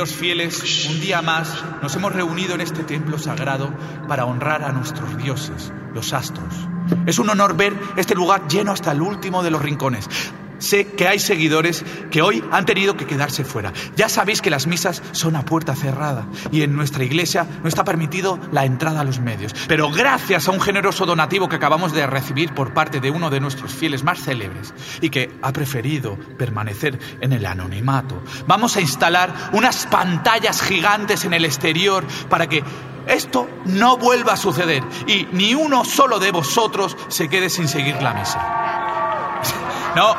Queridos fieles, un día más nos hemos reunido en este templo sagrado para honrar a nuestros dioses, los astros. Es un honor ver este lugar lleno hasta el último de los rincones. Sé que hay seguidores que hoy han tenido que quedarse fuera. Ya sabéis que las misas son a puerta cerrada y en nuestra iglesia no está permitido la entrada a los medios. Pero gracias a un generoso donativo que acabamos de recibir por parte de uno de nuestros fieles más célebres y que ha preferido permanecer en el anonimato, vamos a instalar unas pantallas gigantes en el exterior para que esto no vuelva a suceder y ni uno solo de vosotros se quede sin seguir la misa. No,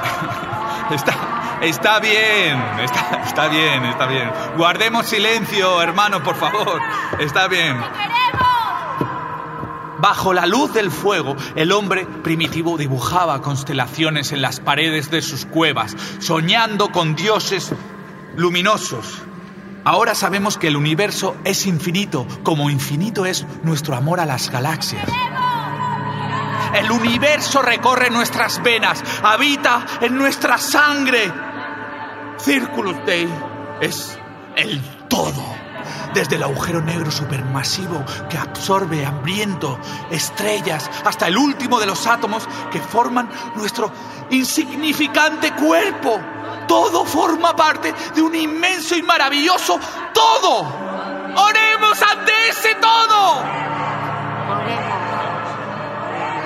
está, está bien, está, está bien, está bien. Guardemos silencio, hermano, por favor. Está bien. Bajo la luz del fuego, el hombre primitivo dibujaba constelaciones en las paredes de sus cuevas, soñando con dioses luminosos. Ahora sabemos que el universo es infinito, como infinito es nuestro amor a las galaxias. El universo recorre nuestras venas, habita en nuestra sangre. Círculo Day es el todo. Desde el agujero negro supermasivo que absorbe hambriento estrellas hasta el último de los átomos que forman nuestro insignificante cuerpo. Todo forma parte de un inmenso y maravilloso todo. ¡Oremos ante ese todo!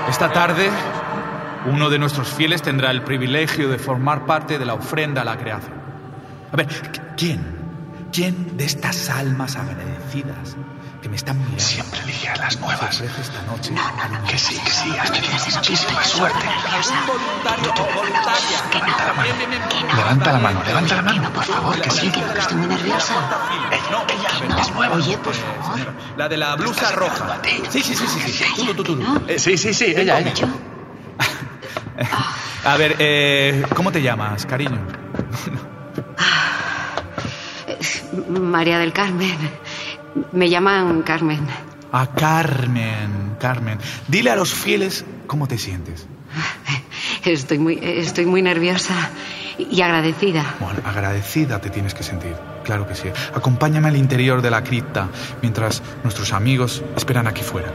Esta tarde, uno de nuestros fieles tendrá el privilegio de formar parte de la ofrenda a la creación. A ver, ¿quién? ¿Quién de estas almas agradecidas que me están mirando Siempre dije a las nuevas esta noche? No, no, no. que sí, que sí, has tenido muchísima estoy suerte. nerviosa. voluntario o voluntaria. Levanta la mano. Levanta la mano, levanta la mano. no, por favor, que sí, que que estoy muy nerviosa. No, Que no. Oye, por favor. La de la blusa roja. Sí, sí, sí, sí. sí. Tú, tú, tú. Eh, Sí, sí, sí, ella, ella. A ver, eh, ¿cómo te llamas, cariño? María del Carmen. Me llaman Carmen. A Carmen, Carmen. Dile a los fieles cómo te sientes. Estoy muy, estoy muy nerviosa y agradecida. Bueno, agradecida te tienes que sentir. Claro que sí. Acompáñame al interior de la cripta mientras nuestros amigos esperan aquí fuera.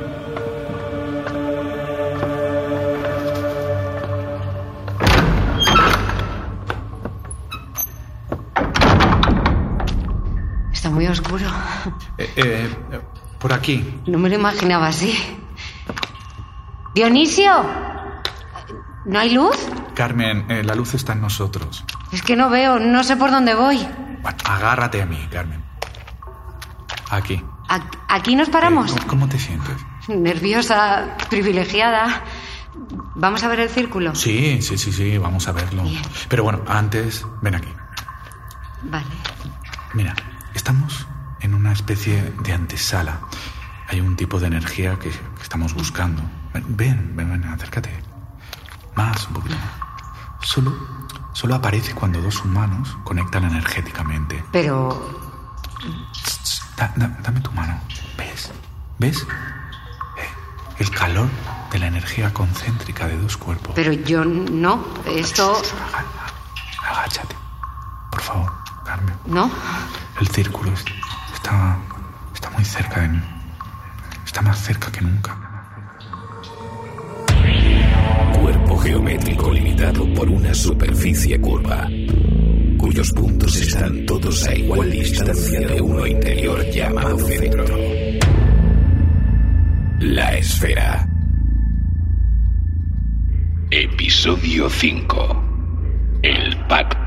Está muy oscuro. Eh, eh, por aquí. No me lo imaginaba así. Dionisio. ¿No hay luz? Carmen, eh, la luz está en nosotros. Es que no veo, no sé por dónde voy. Agárrate a mí, Carmen. Aquí. ¿A- ¿Aquí nos paramos? Eh, ¿cómo- ¿Cómo te sientes? Nerviosa, privilegiada. Vamos a ver el círculo. Sí, sí, sí, sí, vamos a verlo. Bien. Pero bueno, antes, ven aquí. Vale. Mira, estamos en una especie de antesala. Hay un tipo de energía que, que estamos buscando. Ven, ven, ven, ven, acércate. Más, un poquito más. Solo, solo aparece cuando dos humanos conectan energéticamente. Pero da- da- dame tu mano. ¿Ves? ¿Ves? Eh, el calor de la energía concéntrica de dos cuerpos. Pero yo no. Esto. Agáchate. Por favor, Carmen. ¿No? El círculo es- está, está muy cerca de mí. Está más cerca que nunca. Geométrico limitado por una superficie curva, cuyos puntos están todos a igual distancia de uno interior llamado centro. La esfera. Episodio 5. El pacto.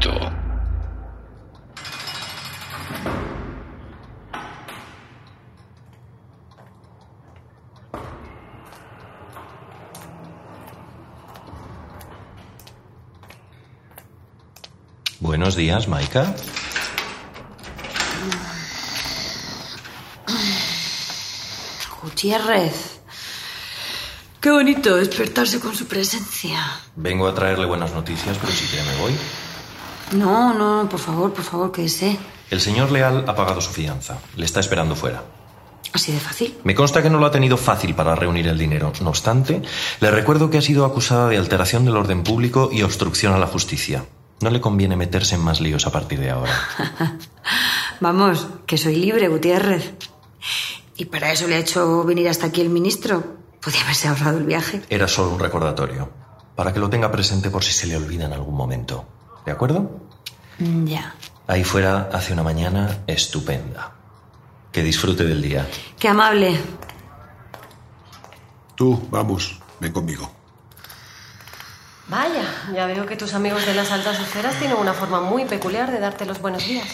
Buenos días, Maika. Gutiérrez. Qué bonito despertarse con su presencia. Vengo a traerle buenas noticias, pero si quiere me voy. No, no, por favor, por favor, quédese. El señor Leal ha pagado su fianza. Le está esperando fuera. Así de fácil. Me consta que no lo ha tenido fácil para reunir el dinero. No obstante, le recuerdo que ha sido acusada de alteración del orden público y obstrucción a la justicia. No le conviene meterse en más líos a partir de ahora. Vamos, que soy libre, Gutiérrez. Y para eso le ha hecho venir hasta aquí el ministro. Podía haberse ahorrado el viaje. Era solo un recordatorio, para que lo tenga presente por si se le olvida en algún momento. ¿De acuerdo? Mm, Ya. Ahí fuera hace una mañana estupenda. Que disfrute del día. Qué amable. Tú, vamos, ven conmigo. Vaya, ya veo que tus amigos de las altas esferas tienen una forma muy peculiar de darte los buenos días.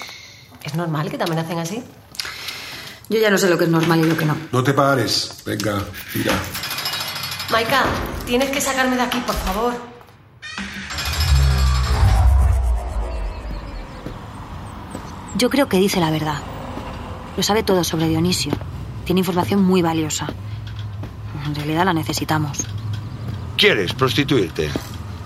¿Es normal que también hacen así? Yo ya no sé lo que es normal y lo que no. No te pares. Venga, tira. Maika, tienes que sacarme de aquí, por favor. Yo creo que dice la verdad. Lo sabe todo sobre Dionisio. Tiene información muy valiosa. En realidad la necesitamos. ¿Quieres prostituirte?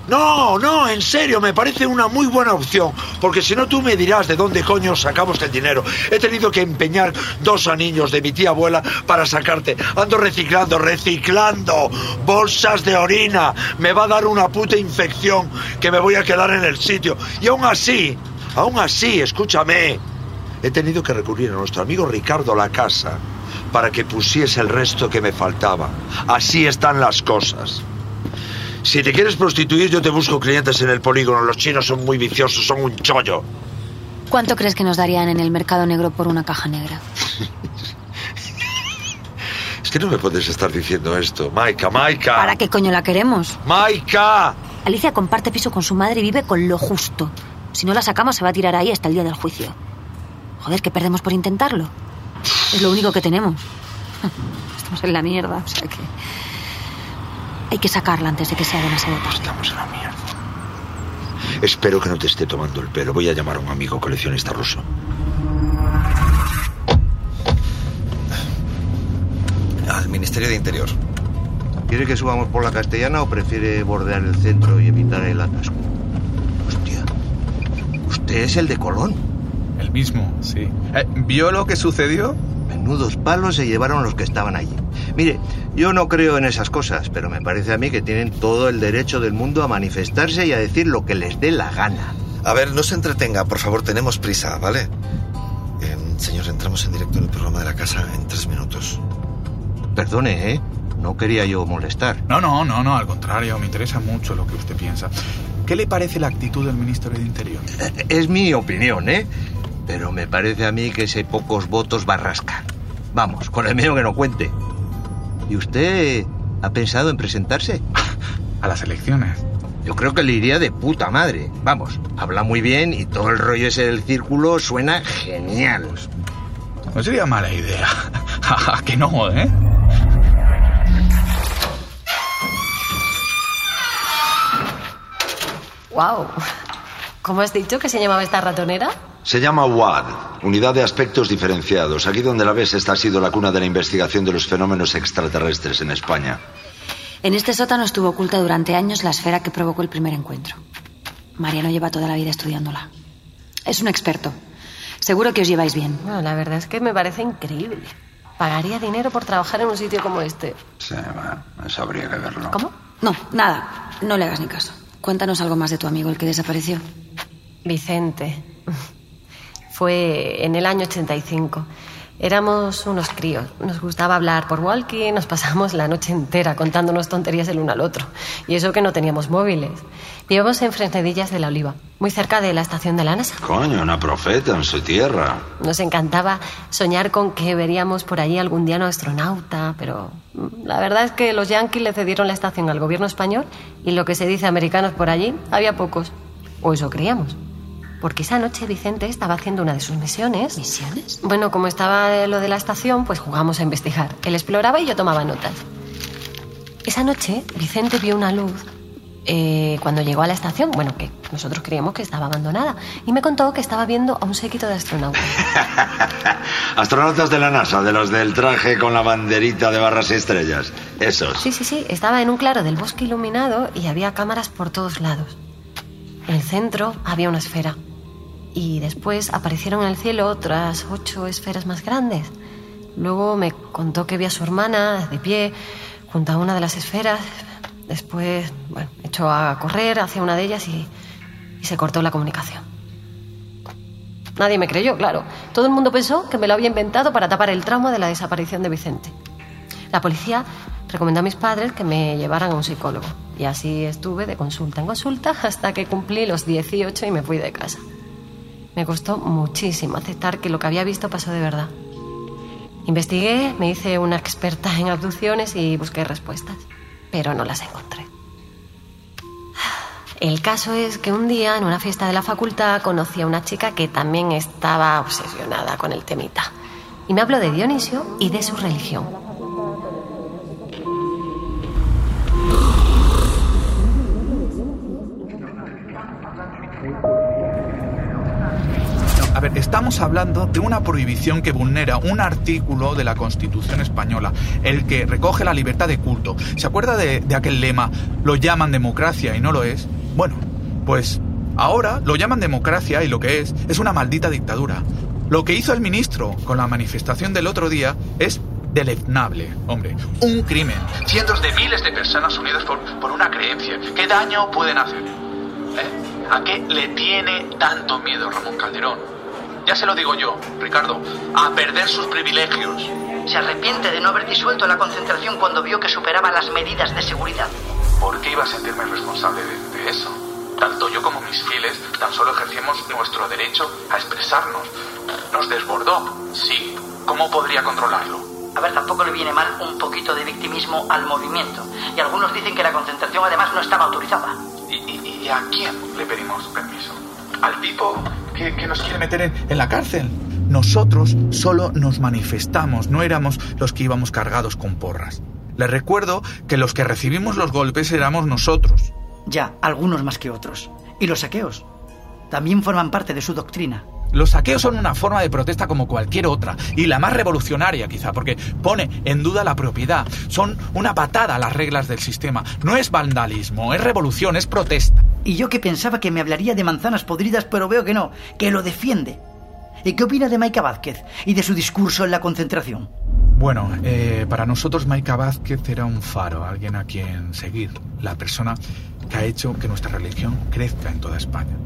No, no, en serio, me parece una muy buena opción, porque si no tú me dirás de dónde coño sacamos el dinero. He tenido que empeñar dos anillos de mi tía abuela para sacarte. Ando reciclando, reciclando bolsas de orina. Me va a dar una puta infección que me voy a quedar en el sitio. Y aún así, aún así, escúchame, he tenido que recurrir a nuestro amigo Ricardo La Casa para que pusiese el resto que me faltaba. Así están las cosas. Si te quieres prostituir, yo te busco clientes en el polígono. Los chinos son muy viciosos, son un chollo. ¿Cuánto crees que nos darían en el mercado negro por una caja negra? Es que no me puedes estar diciendo esto. Maika, Maika. ¿Para qué coño la queremos? Maika. Alicia comparte piso con su madre y vive con lo justo. Si no la sacamos, se va a tirar ahí hasta el día del juicio. Joder, ¿qué perdemos por intentarlo? Es lo único que tenemos. Estamos en la mierda, o sea que. Hay que sacarla antes de que sea demasiado tarde. Estamos en la mierda. Espero que no te esté tomando el pelo. Voy a llamar a un amigo coleccionista ruso. Al Ministerio de Interior. ¿Quiere que subamos por la castellana o prefiere bordear el centro y evitar el atasco? Hostia. Usted es el de Colón. El mismo, sí. Eh, ¿Vio lo que sucedió? Menudos palos se llevaron los que estaban allí. Mire, yo no creo en esas cosas, pero me parece a mí que tienen todo el derecho del mundo a manifestarse y a decir lo que les dé la gana. A ver, no se entretenga, por favor, tenemos prisa, ¿vale? Eh, señor, entramos en directo en el programa de la casa en tres minutos. Perdone, ¿eh? No quería yo molestar. No, no, no, no, al contrario, me interesa mucho lo que usted piensa. ¿Qué le parece la actitud del ministro de Interior? Eh, Es mi opinión, ¿eh? Pero me parece a mí que ese pocos votos va a rascar. Vamos, con el mío que no cuente. ¿Y usted ha pensado en presentarse? A las elecciones. Yo creo que le iría de puta madre. Vamos, habla muy bien y todo el rollo ese del círculo suena genial. No sería mala idea. que no, ¿eh? ¡Wow! ¿Cómo has dicho que se llamaba esta ratonera? Se llama WAD, Unidad de Aspectos Diferenciados. Aquí donde la ves, esta ha sido la cuna de la investigación de los fenómenos extraterrestres en España. En este sótano estuvo oculta durante años la esfera que provocó el primer encuentro. Mariano lleva toda la vida estudiándola. Es un experto. Seguro que os lleváis bien. Bueno, la verdad es que me parece increíble. Pagaría dinero por trabajar en un sitio como este. Sí, bueno, eso habría que verlo. ¿Cómo? No, nada. No le hagas ni caso. Cuéntanos algo más de tu amigo, el que desapareció. Vicente. Fue en el año 85. Éramos unos críos. Nos gustaba hablar por walkie, nos pasamos la noche entera contándonos tonterías el uno al otro. Y eso que no teníamos móviles. Vivíamos en Fresnedillas de la Oliva, muy cerca de la estación de la NASA. Coño, una profeta en su tierra. Nos encantaba soñar con que veríamos por allí algún día un astronauta, pero mm, la verdad es que los yanquis le cedieron la estación al gobierno español y lo que se dice americanos por allí, había pocos. O eso creíamos. Porque esa noche Vicente estaba haciendo una de sus misiones. ¿Misiones? Bueno, como estaba lo de la estación, pues jugamos a investigar. Él exploraba y yo tomaba notas. Esa noche Vicente vio una luz Eh, cuando llegó a la estación, bueno, que nosotros creíamos que estaba abandonada, y me contó que estaba viendo a un séquito de astronautas. Astronautas de la NASA, de los del traje con la banderita de barras y estrellas. Esos. Sí, sí, sí, estaba en un claro del bosque iluminado y había cámaras por todos lados. En el centro había una esfera. Y después aparecieron en el cielo otras ocho esferas más grandes. Luego me contó que vi a su hermana de pie junto a una de las esferas. Después, bueno, echó a correr hacia una de ellas y, se cortó la comunicación. Nadie me creyó, claro. Todo el mundo pensó que me lo había inventado para tapar el trauma de la desaparición de Vicente. La policía recomendó a mis padres que me llevaran a un psicólogo. Y así estuve de consulta en consulta hasta que cumplí los 18 y me fui de casa. Me costó muchísimo aceptar que lo que había visto pasó de verdad. Investigué, me hice una experta en abducciones y busqué respuestas, pero no las encontré. El caso es que un día en una fiesta de la facultad conocí a una chica que también estaba obsesionada con el temita. Y me habló de Dionisio y de su religión. Estamos hablando de una prohibición que vulnera un artículo de la Constitución española, el que recoge la libertad de culto. ¿Se acuerda de, aquel lema, lo llaman democracia y no lo es? Bueno, pues ahora lo llaman democracia y lo que es es una maldita dictadura. Lo que hizo el ministro con la manifestación del otro día es deleznable, hombre, un crimen. Cientos de miles de personas unidas por, por una creencia. ¿Qué daño pueden hacer? ¿Eh? ¿A qué le tiene tanto miedo Ramón Calderón? Ya se lo digo yo, Ricardo, a perder sus privilegios. Se arrepiente de no haber disuelto la concentración cuando vio que superaba las medidas de seguridad. ¿Por qué iba a sentirme responsable de, de eso? Tanto yo como mis fieles tan solo ejercíamos nuestro derecho a expresarnos. Nos desbordó, sí. ¿Cómo podría controlarlo? A ver, tampoco le viene mal un poquito de victimismo al movimiento. Y algunos dicen que la concentración además no estaba autorizada. ¿Y, y- y a quién le pedimos permiso? ¿Al tipo que, que nos quiere meter en, en la cárcel? Nosotros solo nos manifestamos, no éramos los que íbamos cargados con porras. Les recuerdo que los que recibimos los golpes éramos nosotros. Ya, algunos más que otros. ¿Y los saqueos? También forman parte de su doctrina. Los saqueos son una forma de protesta como cualquier otra, y la más revolucionaria quizá, porque pone en duda la propiedad. Son una patada a las reglas del sistema. No es vandalismo, es revolución, es protesta. Y yo que pensaba que me hablaría de manzanas podridas, pero veo que no, que lo defiende. ¿Y qué opina de Maika Vázquez y de su discurso en la concentración? Bueno, eh, para nosotros Maika Vázquez era un faro, alguien a quien seguir, la persona que ha hecho que nuestra religión crezca en toda España.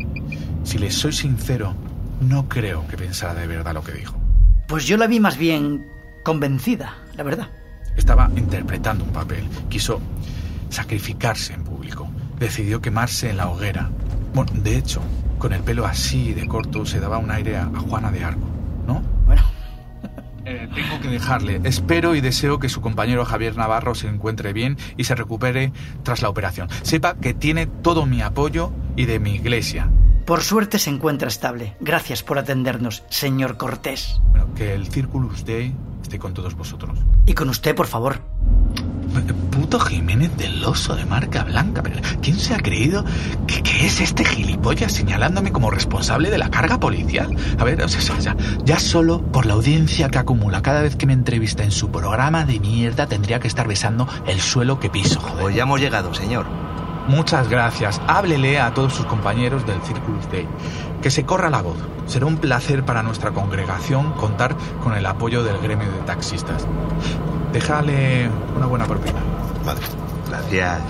Si les soy sincero, no creo que pensara de verdad lo que dijo. Pues yo la vi más bien convencida, la verdad. Estaba interpretando un papel, quiso sacrificarse en público, decidió quemarse en la hoguera. Bueno, de hecho, con el pelo así de corto se daba un aire a, a Juana de Arco, ¿no? Bueno, Eh, tengo que dejarle. Espero y deseo que su compañero Javier Navarro se encuentre bien y se recupere tras la operación. Sepa que tiene todo mi apoyo y de mi iglesia. por suerte se encuentra estable. Gracias por atendernos, señor Cortés. Bueno, que el Circulus Dei esté con todos vosotros. Y con usted, por favor. Puto Jiménez del Oso de marca blanca. Pero ¿quién se ha creído que, que es este gilipollas señalándome como responsable de la carga policial? A ver, o sea, ya, ya solo por la audiencia que acumula cada vez que me entrevista en su programa de mierda tendría que estar besando el suelo que piso, joder. Pues ya hemos llegado, señor. Muchas gracias. Háblele a todos sus compañeros del Circulus Dei. Que se corra la voz. Será un placer para nuestra congregación contar con el apoyo del gremio de taxistas. Déjale una buena propina. Vale. Gracias.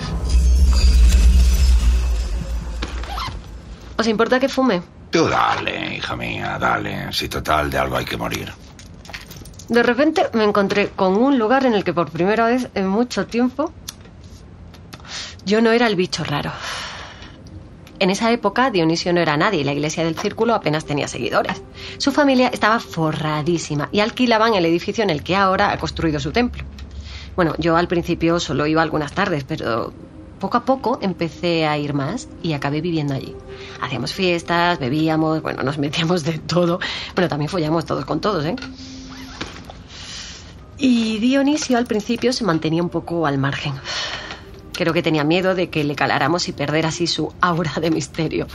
¿Os importa que fume? Tú dale, hija mía, dale. Si total, de algo hay que morir. De repente me encontré con un lugar en el que por primera vez en mucho tiempo yo no era el bicho raro. En esa época Dionisio no era nadie y la iglesia del círculo apenas tenía seguidores. Su familia estaba forradísima y alquilaban el edificio en el que ahora ha construido su templo. Bueno, yo al principio solo iba algunas tardes, pero poco a poco empecé a ir más y acabé viviendo allí. Hacíamos fiestas, bebíamos, bueno, nos metíamos de todo. Bueno, también follamos todos con todos, ¿eh? Y Dionisio al principio se mantenía un poco al margen. Creo que tenía miedo de que le caláramos y perder así su aura de misterio.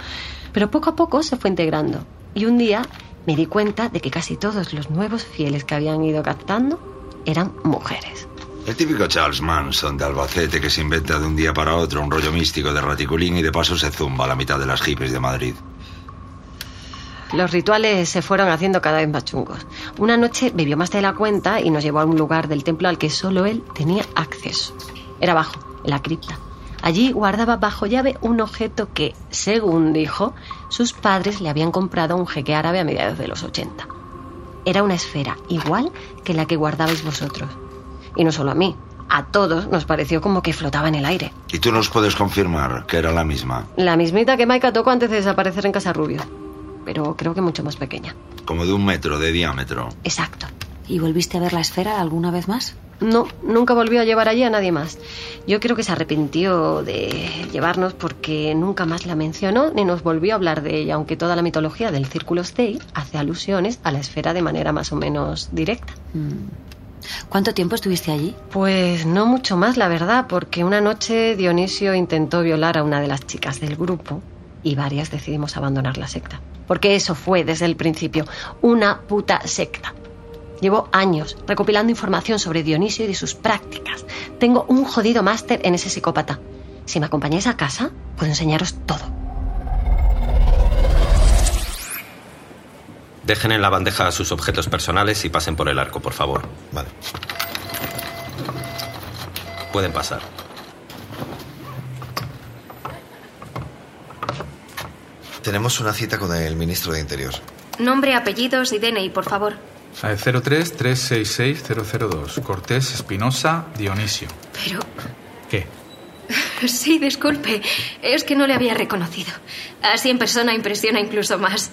Pero poco a poco se fue integrando. Y un día me di cuenta de que casi todos los nuevos fieles que habían ido captando eran mujeres. El típico Charles Manson de Albacete que se inventa de un día para otro un rollo místico de raticulín y de paso se zumba a la mitad de las hippies de Madrid. Los rituales se fueron haciendo cada vez más chungos. Una noche bebió más de la cuenta y nos llevó a un lugar del templo al que solo él tenía acceso. Era abajo, en la cripta. Allí guardaba bajo llave un objeto que, según dijo, sus padres le habían comprado a un jeque árabe a mediados de los 80. Era una esfera igual que la que guardabais vosotros. Y no solo a mí, a todos nos pareció como que flotaba en el aire. ¿Y tú nos puedes confirmar que era la misma? La mismita que Maika tocó antes de desaparecer en Casa Rubio. Pero creo que mucho más pequeña. Como de un metro de diámetro. Exacto. ¿Y volviste a ver la esfera alguna vez más? No, nunca volvió a llevar allí a nadie más. Yo creo que se arrepintió de llevarnos porque nunca más la mencionó ni nos volvió a hablar de ella, aunque toda la mitología del Círculo Stay hace alusiones a la esfera de manera más o menos directa. ¿Cuánto tiempo estuviste allí? Pues no mucho más, la verdad, porque una noche Dionisio intentó violar a una de las chicas del grupo y varias decidimos abandonar la secta. Porque eso fue desde el principio, una puta secta. Llevo años recopilando información sobre Dionisio y de sus prácticas. Tengo un jodido máster en ese psicópata. Si me acompañáis a casa, puedo enseñaros todo. Dejen en la bandeja sus objetos personales y pasen por el arco, por favor. Vale. Pueden pasar. Tenemos una cita con el ministro de Interior. Nombre, apellidos y DNI, por favor. A 03-366-002. Cortés Espinosa Dionisio. Pero... ¿Qué? Sí, disculpe. Es que no le había reconocido. Así en persona impresiona incluso más.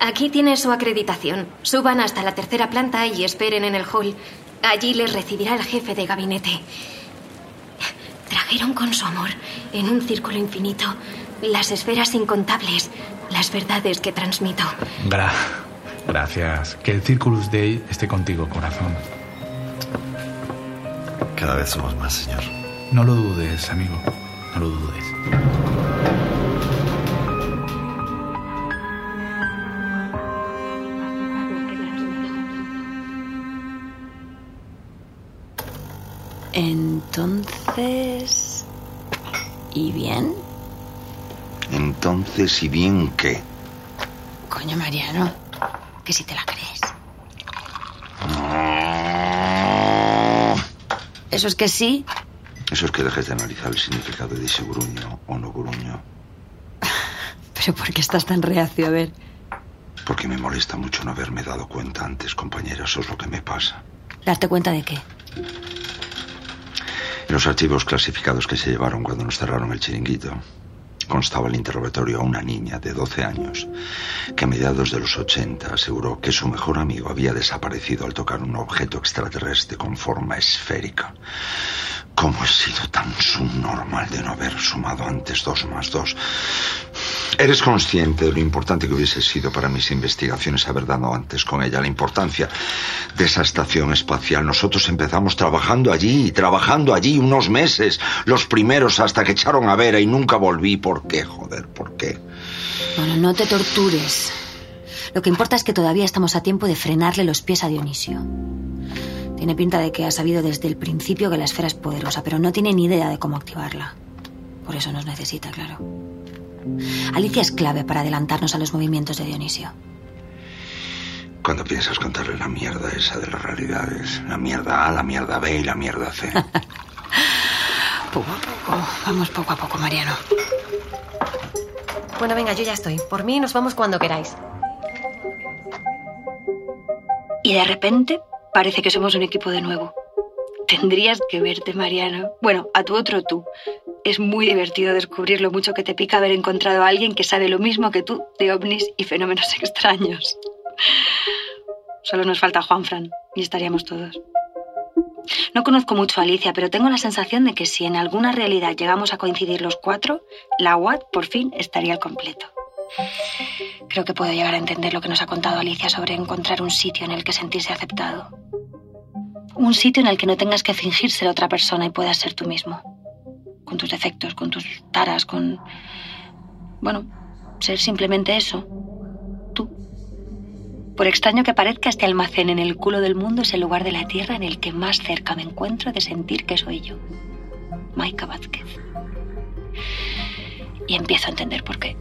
Aquí tiene su acreditación. Suban hasta la tercera planta y esperen en el hall. Allí les recibirá el jefe de gabinete. Trajeron con su amor, en un círculo infinito, las esferas incontables, las verdades que transmito. Gra gracias. Que el Circulus Day esté contigo, corazón. Cada vez somos más, señor. No lo dudes, amigo. No lo dudes. Entonces... ¿Y bien? Entonces, ¿y bien qué? Coño, Mariano, que si te la crees. Eso es que sí. Eso es que dejes de analizar el significado de ese gruño o no gruño. Pero ¿por qué estás tan reacio a ver? Porque me molesta mucho no haberme dado cuenta antes, compañera. Eso es lo que me pasa. ¿Darte cuenta de qué? En los archivos clasificados que se llevaron cuando nos cerraron el chiringuito, constaba el interrogatorio a una niña de 12 años que a mediados de los 80 aseguró que su mejor amigo había desaparecido al tocar un objeto extraterrestre con forma esférica. ¿Cómo he sido tan subnormal de no haber sumado antes dos más dos? ¿Eres consciente de lo importante que hubiese sido para mis investigaciones haber dado antes con ella la importancia de esa estación espacial? Nosotros empezamos trabajando allí, trabajando allí unos meses, los primeros hasta que echaron a Vera y nunca volví. ¿Por qué, joder? ¿Por qué? Bueno, no te tortures. Lo que importa es que todavía estamos a tiempo de frenarle los pies a Dionisio. Tiene pinta de que ha sabido desde el principio que la esfera es poderosa, pero no tiene ni idea de cómo activarla. Por eso nos necesita, claro. Alicia es clave para adelantarnos a los movimientos de Dionisio. Cuando piensas contarle la mierda esa de las realidades, la mierda A, la mierda B y la mierda C. Poco a poco, vamos poco a poco, Mariano. Bueno, venga, yo ya estoy. Por mí nos vamos cuando queráis. Y de repente parece que somos un equipo de nuevo. Tendrías que verte, Mariano. Bueno, a tu otro tú. Es muy divertido descubrir lo mucho que te pica haber encontrado a alguien que sabe lo mismo que tú de ovnis y fenómenos extraños. Solo nos falta Juanfran y estaríamos todos. No conozco mucho a Alicia, pero tengo la sensación de que si en alguna realidad llegamos a coincidir los cuatro, la UAT por fin estaría al completo. Creo que puedo llegar a entender lo que nos ha contado Alicia sobre encontrar un sitio en el que sentirse aceptado. Un sitio en el que no tengas que fingir ser otra persona y puedas ser tú mismo. Con tus defectos, con tus taras, con... Bueno, ser simplemente eso. Tú. Por extraño que parezca, este almacén en el culo del mundo es el lugar de la Tierra en el que más cerca me encuentro de sentir que soy yo. Maika Vázquez. Y empiezo a entender por qué.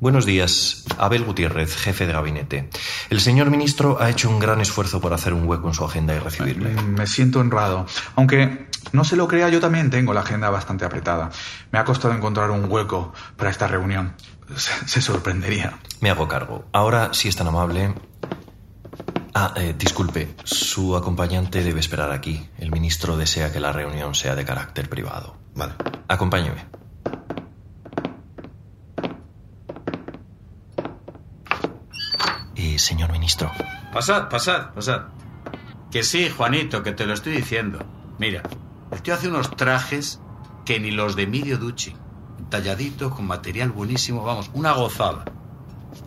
Buenos días, Abel Gutiérrez, jefe de gabinete. El señor ministro ha hecho un gran esfuerzo por hacer un hueco en su agenda y recibirle. Me siento honrado. Aunque no se lo crea, yo también tengo la agenda bastante apretada. Me ha costado encontrar un hueco para esta reunión. Se, se sorprendería. Me hago cargo. Ahora, si es tan amable. Ah, eh, disculpe, su acompañante debe esperar aquí. El ministro desea que la reunión sea de carácter privado. Vale. Acompáñeme. Eh, señor ministro. Pasad, pasad, pasad. Que sí, Juanito, que te lo estoy diciendo. Mira, el tío hace unos trajes que ni los de Emilio Ducci. Talladitos, con material buenísimo, vamos, una gozada.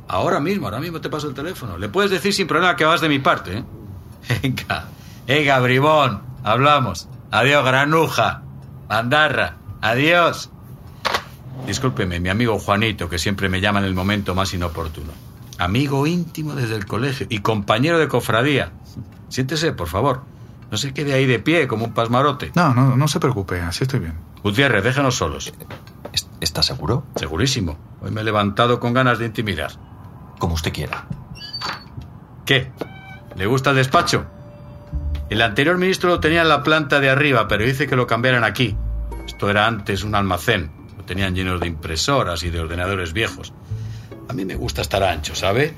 Ahora mismo, ahora mismo te paso el teléfono. Le puedes decir sin problema que vas de mi parte, ¿eh? Venga, venga, bribón, hablamos. Adiós, granuja, bandarra, adiós. Discúlpeme, mi amigo Juanito, que siempre me llama en el momento más inoportuno. Amigo íntimo desde el colegio y compañero de cofradía. Siéntese, por favor. No se quede ahí de pie como un pasmarote. No, no, no se preocupe, así estoy bien. Gutiérrez, déjanos solos. ¿Está seguro? Segurísimo. Hoy me he levantado con ganas de intimidar. Como usted quiera. ¿Qué? ¿Le gusta el despacho? El anterior ministro lo tenía en la planta de arriba, pero dice que lo cambiaran aquí. Esto era antes un almacén. Lo tenían lleno de impresoras y de ordenadores viejos. A mí me gusta estar ancho, ¿sabe?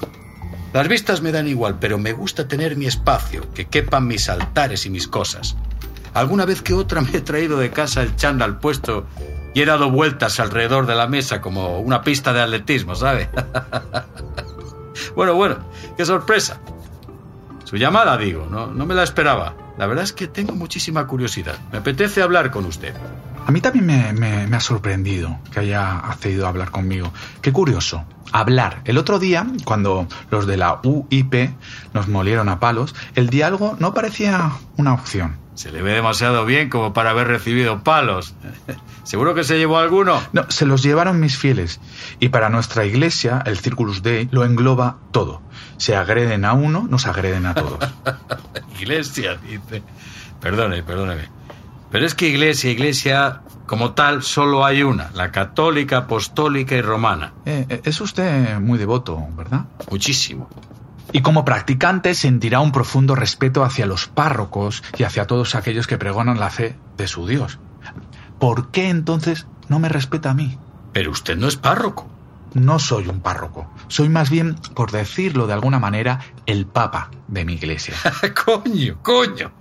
Las vistas me dan igual, pero me gusta tener mi espacio, que quepan mis altares y mis cosas. Alguna vez que otra me he traído de casa el chándal puesto y he dado vueltas alrededor de la mesa como una pista de atletismo, ¿sabe? bueno, bueno, qué sorpresa. Su llamada, digo, no, no me la esperaba. La verdad es que tengo muchísima curiosidad. Me apetece hablar con usted. A mí también me, me- me ha sorprendido que haya accedido a hablar conmigo. Qué curioso. Hablar. El otro día, cuando los de la UIP nos molieron a palos, el diálogo no parecía una opción. Se le ve demasiado bien como para haber recibido palos. ¿Seguro que se llevó alguno? No, se los llevaron mis fieles. Y para nuestra iglesia, el Circulus Dei lo engloba todo. Se agreden a uno, nos agreden a todos. Iglesia, dice. Perdone, perdóneme. Pero es que iglesia, iglesia, como tal, solo hay una. La católica, apostólica y romana. Eh, eh, es usted muy devoto, ¿verdad? Muchísimo. Y como practicante sentirá un profundo respeto hacia los párrocos y hacia todos aquellos que pregonan la fe de su Dios. ¿Por qué entonces no me respeta a mí? Pero usted no es párroco. No soy un párroco. Soy más bien, por decirlo de alguna manera, el papa de mi iglesia. coño, coño.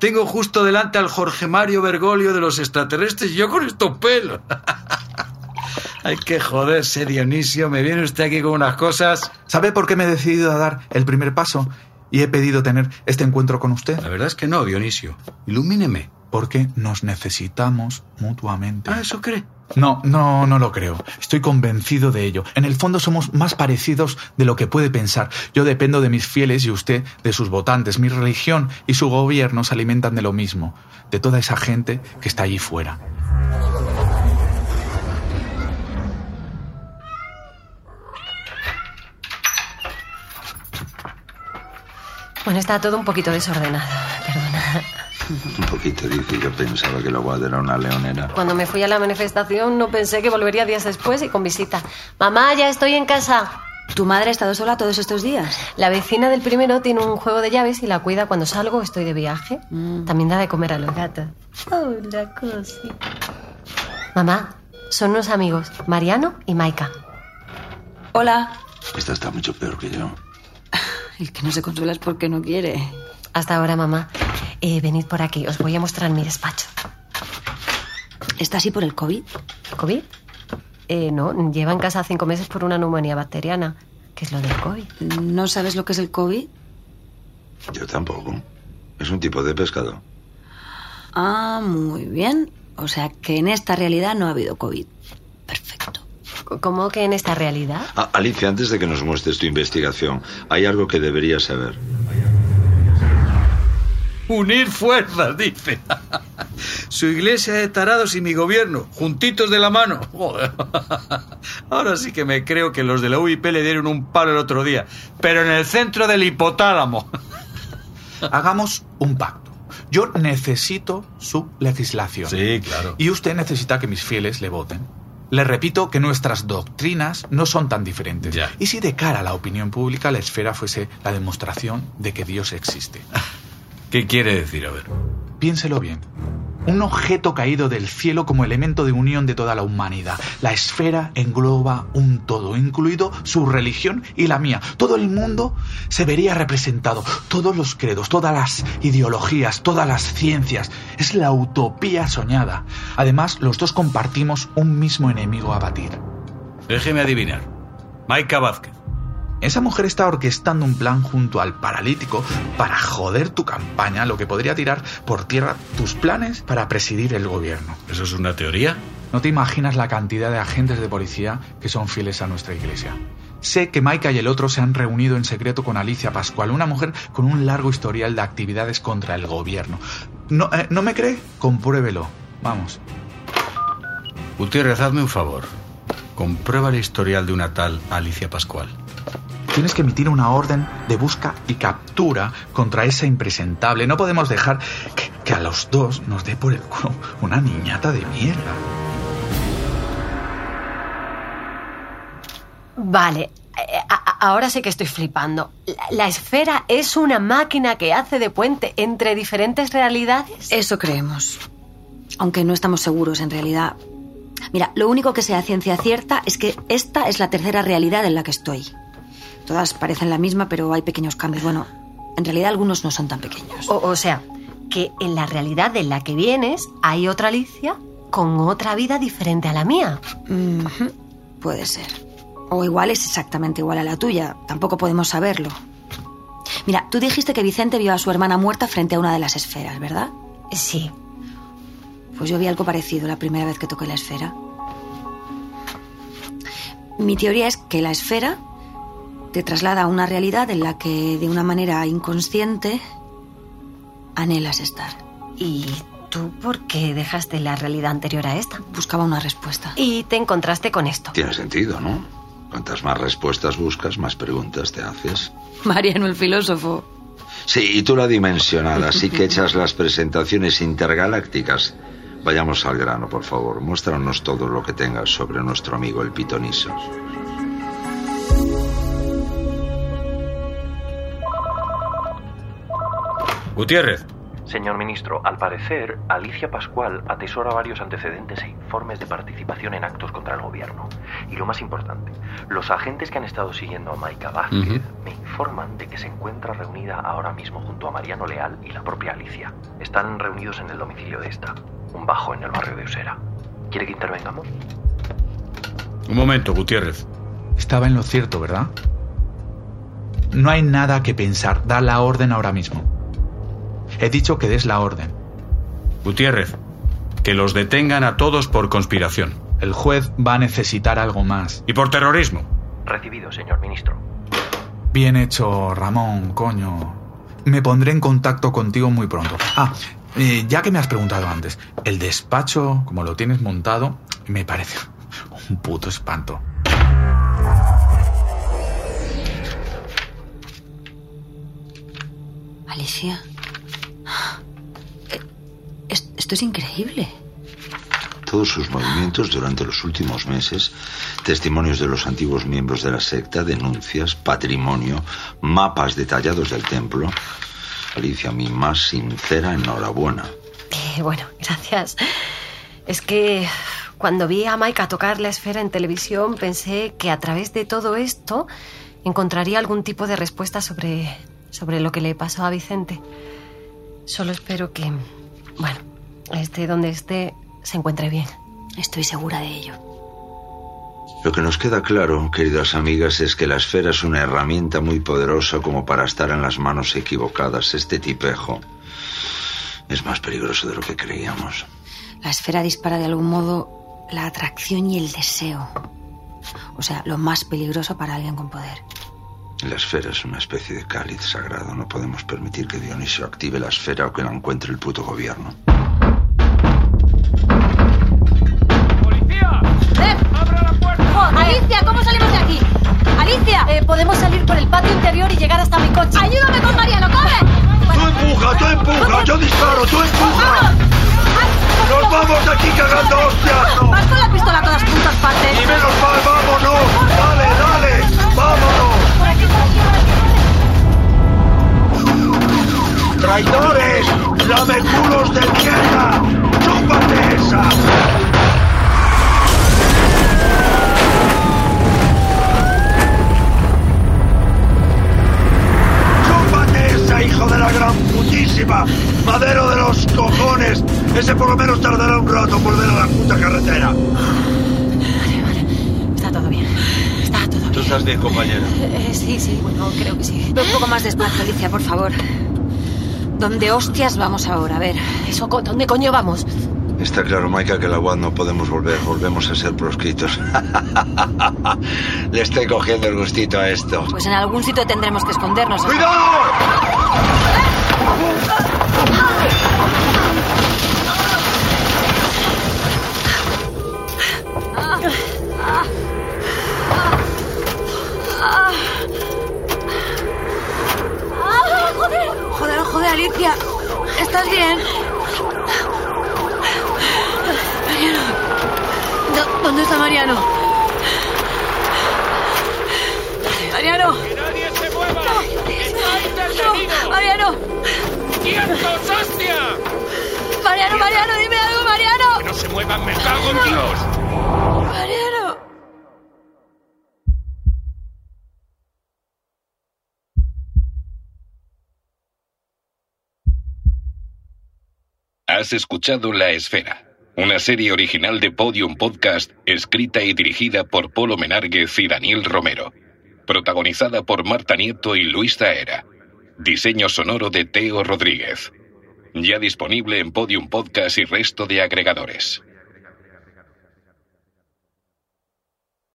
Tengo justo delante al Jorge Mario Bergoglio de los extraterrestres y yo con estos pelos. Hay que joderse, Dionisio. Me viene usted aquí con unas cosas. ¿Sabe por qué me he decidido a dar el primer paso y he pedido tener este encuentro con usted? La verdad es que no, Dionisio. Ilumíneme. Porque nos necesitamos mutuamente. Ah, ¿eso cree? No, no, no lo creo. Estoy convencido de ello. En el fondo somos más parecidos de lo que puede pensar. Yo dependo de mis fieles y usted de sus votantes. Mi religión y su gobierno se alimentan de lo mismo, de toda esa gente que está allí fuera. Bueno, está todo un poquito desordenado. Un poquito, dice. Yo pensaba que la guarda era una leonera. Cuando me fui a la manifestación no pensé que volvería días después y con visita. Mamá, ya estoy en casa. ¿Tu madre ha estado sola todos estos días? La vecina del primero tiene un juego de llaves y la cuida cuando salgo o estoy de viaje. También da de comer a los gatos. Hola, cosi. Mamá, son unos amigos, Mariano y Maika. Hola. Esta está mucho peor que yo. El que no se consuela es porque no quiere. Hasta ahora, mamá. Eh, venid por aquí, os voy a mostrar mi despacho. ¿Está así por el COVID? ¿COVID? Eh, no, lleva en casa cinco meses por una neumonía bacteriana. ¿Qué es lo del COVID? ¿No sabes lo que es el COVID? Yo tampoco. Es un tipo de pescado. Ah, muy bien. O sea que en esta realidad no ha habido COVID. ¿Cómo que en esta realidad? Ah, Alicia, antes de que nos muestres tu investigación, hay algo que deberías saber. Unir fuerzas, dice. Su iglesia de tarados y mi gobierno, juntitos de la mano. Joder. Ahora sí que me creo que los de la UIP le dieron un palo el otro día, pero en el centro del hipotálamo. Hagamos un pacto. Yo necesito su legislación. Sí, claro. Y usted necesita que mis fieles le voten. Le repito que nuestras doctrinas no son tan diferentes. Ya. Y si de cara a la opinión pública la esfera fuese la demostración de que Dios existe. ¿Qué quiere decir? A ver. Piénselo bien. Un objeto caído del cielo como elemento de unión de toda la humanidad. La esfera engloba un todo, incluido su religión y la mía. Todo el mundo se vería representado. Todos los credos, todas las ideologías, todas las ciencias. Es la utopía soñada. Además, los dos compartimos un mismo enemigo a batir. Déjeme adivinar. Maika Vázquez. Esa mujer está orquestando un plan junto al paralítico para joder tu campaña, lo que podría tirar por tierra tus planes para presidir el gobierno. ¿Eso es una teoría? No te imaginas la cantidad de agentes de policía que son fieles a nuestra iglesia. Sé que Maika y el otro se han reunido en secreto con Alicia Pascual, una mujer con un largo historial de actividades contra el gobierno. ¿No, eh, ¿no me cree? Compruébelo. Vamos. Gutiérrez, hazme un favor. Comprueba el historial de una tal Alicia Pascual. Tienes que emitir una orden de busca y captura contra esa impresentable. No podemos dejar que, que a los dos nos dé por el culo una niñata de mierda. Vale, eh, ahora sí que estoy flipando. La, la esfera es una máquina que hace de puente entre diferentes realidades. Eso creemos. Aunque no estamos seguros en realidad. Mira, lo único que sé a ciencia cierta es que esta es la tercera realidad en la que estoy. Todas parecen la misma, pero hay pequeños cambios. Bueno, en realidad algunos no son tan pequeños. O, o sea, que en la realidad de la que vienes hay otra Alicia con otra vida diferente a la mía. Puede ser. O igual es exactamente igual a la tuya. Tampoco podemos saberlo. Mira, tú dijiste que Vicente vio a su hermana muerta frente a una de las esferas, ¿verdad? Sí. Pues yo vi algo parecido la primera vez que toqué la esfera. Mi teoría es que la esfera te traslada a una realidad en la que de una manera inconsciente anhelas estar. ¿Y tú por qué dejaste la realidad anterior a esta? Buscaba una respuesta. Y te encontraste con esto. Tiene sentido, ¿no? Cuantas más respuestas buscas, más preguntas te haces. Mariano el filósofo. Sí, y tú la dimensionada, así que echas las presentaciones intergalácticas. Vayamos al grano, por favor. Muéstranos todo lo que tengas sobre nuestro amigo el pitoniso. Gutiérrez. Señor ministro, al parecer, Alicia Pascual atesora varios antecedentes e informes de participación en actos contra el gobierno. Y lo más importante, los agentes que han estado siguiendo a Maika Vázquez me informan de que se encuentra reunida ahora mismo junto a Mariano Leal y la propia Alicia. Están reunidos en el domicilio de esta, un bajo en el barrio de Usera. ¿Quiere que intervengamos? Un momento, Gutiérrez. Estaba en lo cierto, ¿verdad? No hay nada que pensar. Da la orden ahora mismo. He dicho que des la orden. Gutiérrez, que los detengan a todos por conspiración. El juez va a necesitar algo más. Y por terrorismo. Recibido, señor ministro. Bien hecho, Ramón, coño. Me pondré en contacto contigo muy pronto. Ah, eh, ya que me has preguntado antes, el despacho, como lo tienes montado, me parece un puto espanto. Alicia. Esto es increíble. Todos sus movimientos durante los últimos meses, testimonios de los antiguos miembros de la secta, denuncias, patrimonio, mapas detallados del templo. Alicia, mi más sincera enhorabuena. Eh, bueno, gracias. Es que cuando vi a Maika tocar la esfera en televisión pensé que a través de todo esto encontraría algún tipo de respuesta sobre, sobre lo que le pasó a Vicente. Solo espero que, bueno, esté donde esté, se encuentre bien. Estoy segura de ello. Lo que nos queda claro, queridas amigas, es que la esfera es una herramienta muy poderosa como para estar en las manos equivocadas. Este tipejo es más peligroso de lo que creíamos. La esfera dispara de algún modo la atracción y el deseo. O sea, lo más peligroso para alguien con poder. La esfera es una especie de cáliz sagrado. No podemos permitir que Dionisio active la esfera o que la encuentre el puto gobierno. ¡Alicia! ¿Cómo salimos de aquí? ¡Alicia! Eh, podemos salir por el patio interior y llegar hasta mi coche. ¡Ayúdame con Mariano! ¡Corre! Tú empuja, tú empuja, yo disparo, tú empuja. Nos vamos de aquí cagando hostias. Vas con la pistola a todas puntas partes. Y menos mal, vámonos. Dale, dale, vámonos. ¡Traidores! ¡Lameculos de mierda! Putísima! ¡Madero de los cojones! Ese por lo menos tardará un rato en volver a la puta carretera. Está todo bien. Está todo bien. ¿Tú estás bien, compañero? Eh, sí, sí, bueno, creo que sí. Ve un poco más despacio, Alicia, por favor. ¿Dónde hostias vamos ahora? A ver. Eso, ¿dónde coño vamos? Está claro, Maika, que la UAD no podemos volver. Volvemos a ser proscritos. Le estoy cogiendo el gustito a esto. Pues en algún sitio tendremos que escondernos. ¡Cuidado! Joder, joder, Alicia. ¿Estás bien? Mariano. ¿Dó- ¿Dónde está Mariano? Mariano. ¡Que nadie se mueva! ¡Está intervenido! No, Mariano. ¡Quietos, hostia! Mariano, Mariano, dime algo, Mariano. ¡Que no se muevan, me cago en Dios! Mariano. Has escuchado La Esfera, una serie original de Podium Podcast, escrita y dirigida por Polo Menárguez y Daniel Romero. Protagonizada por Marta Nieto y Luis Zaera. Diseño sonoro de Teo Rodríguez. Ya disponible en Podium Podcast y resto de agregadores.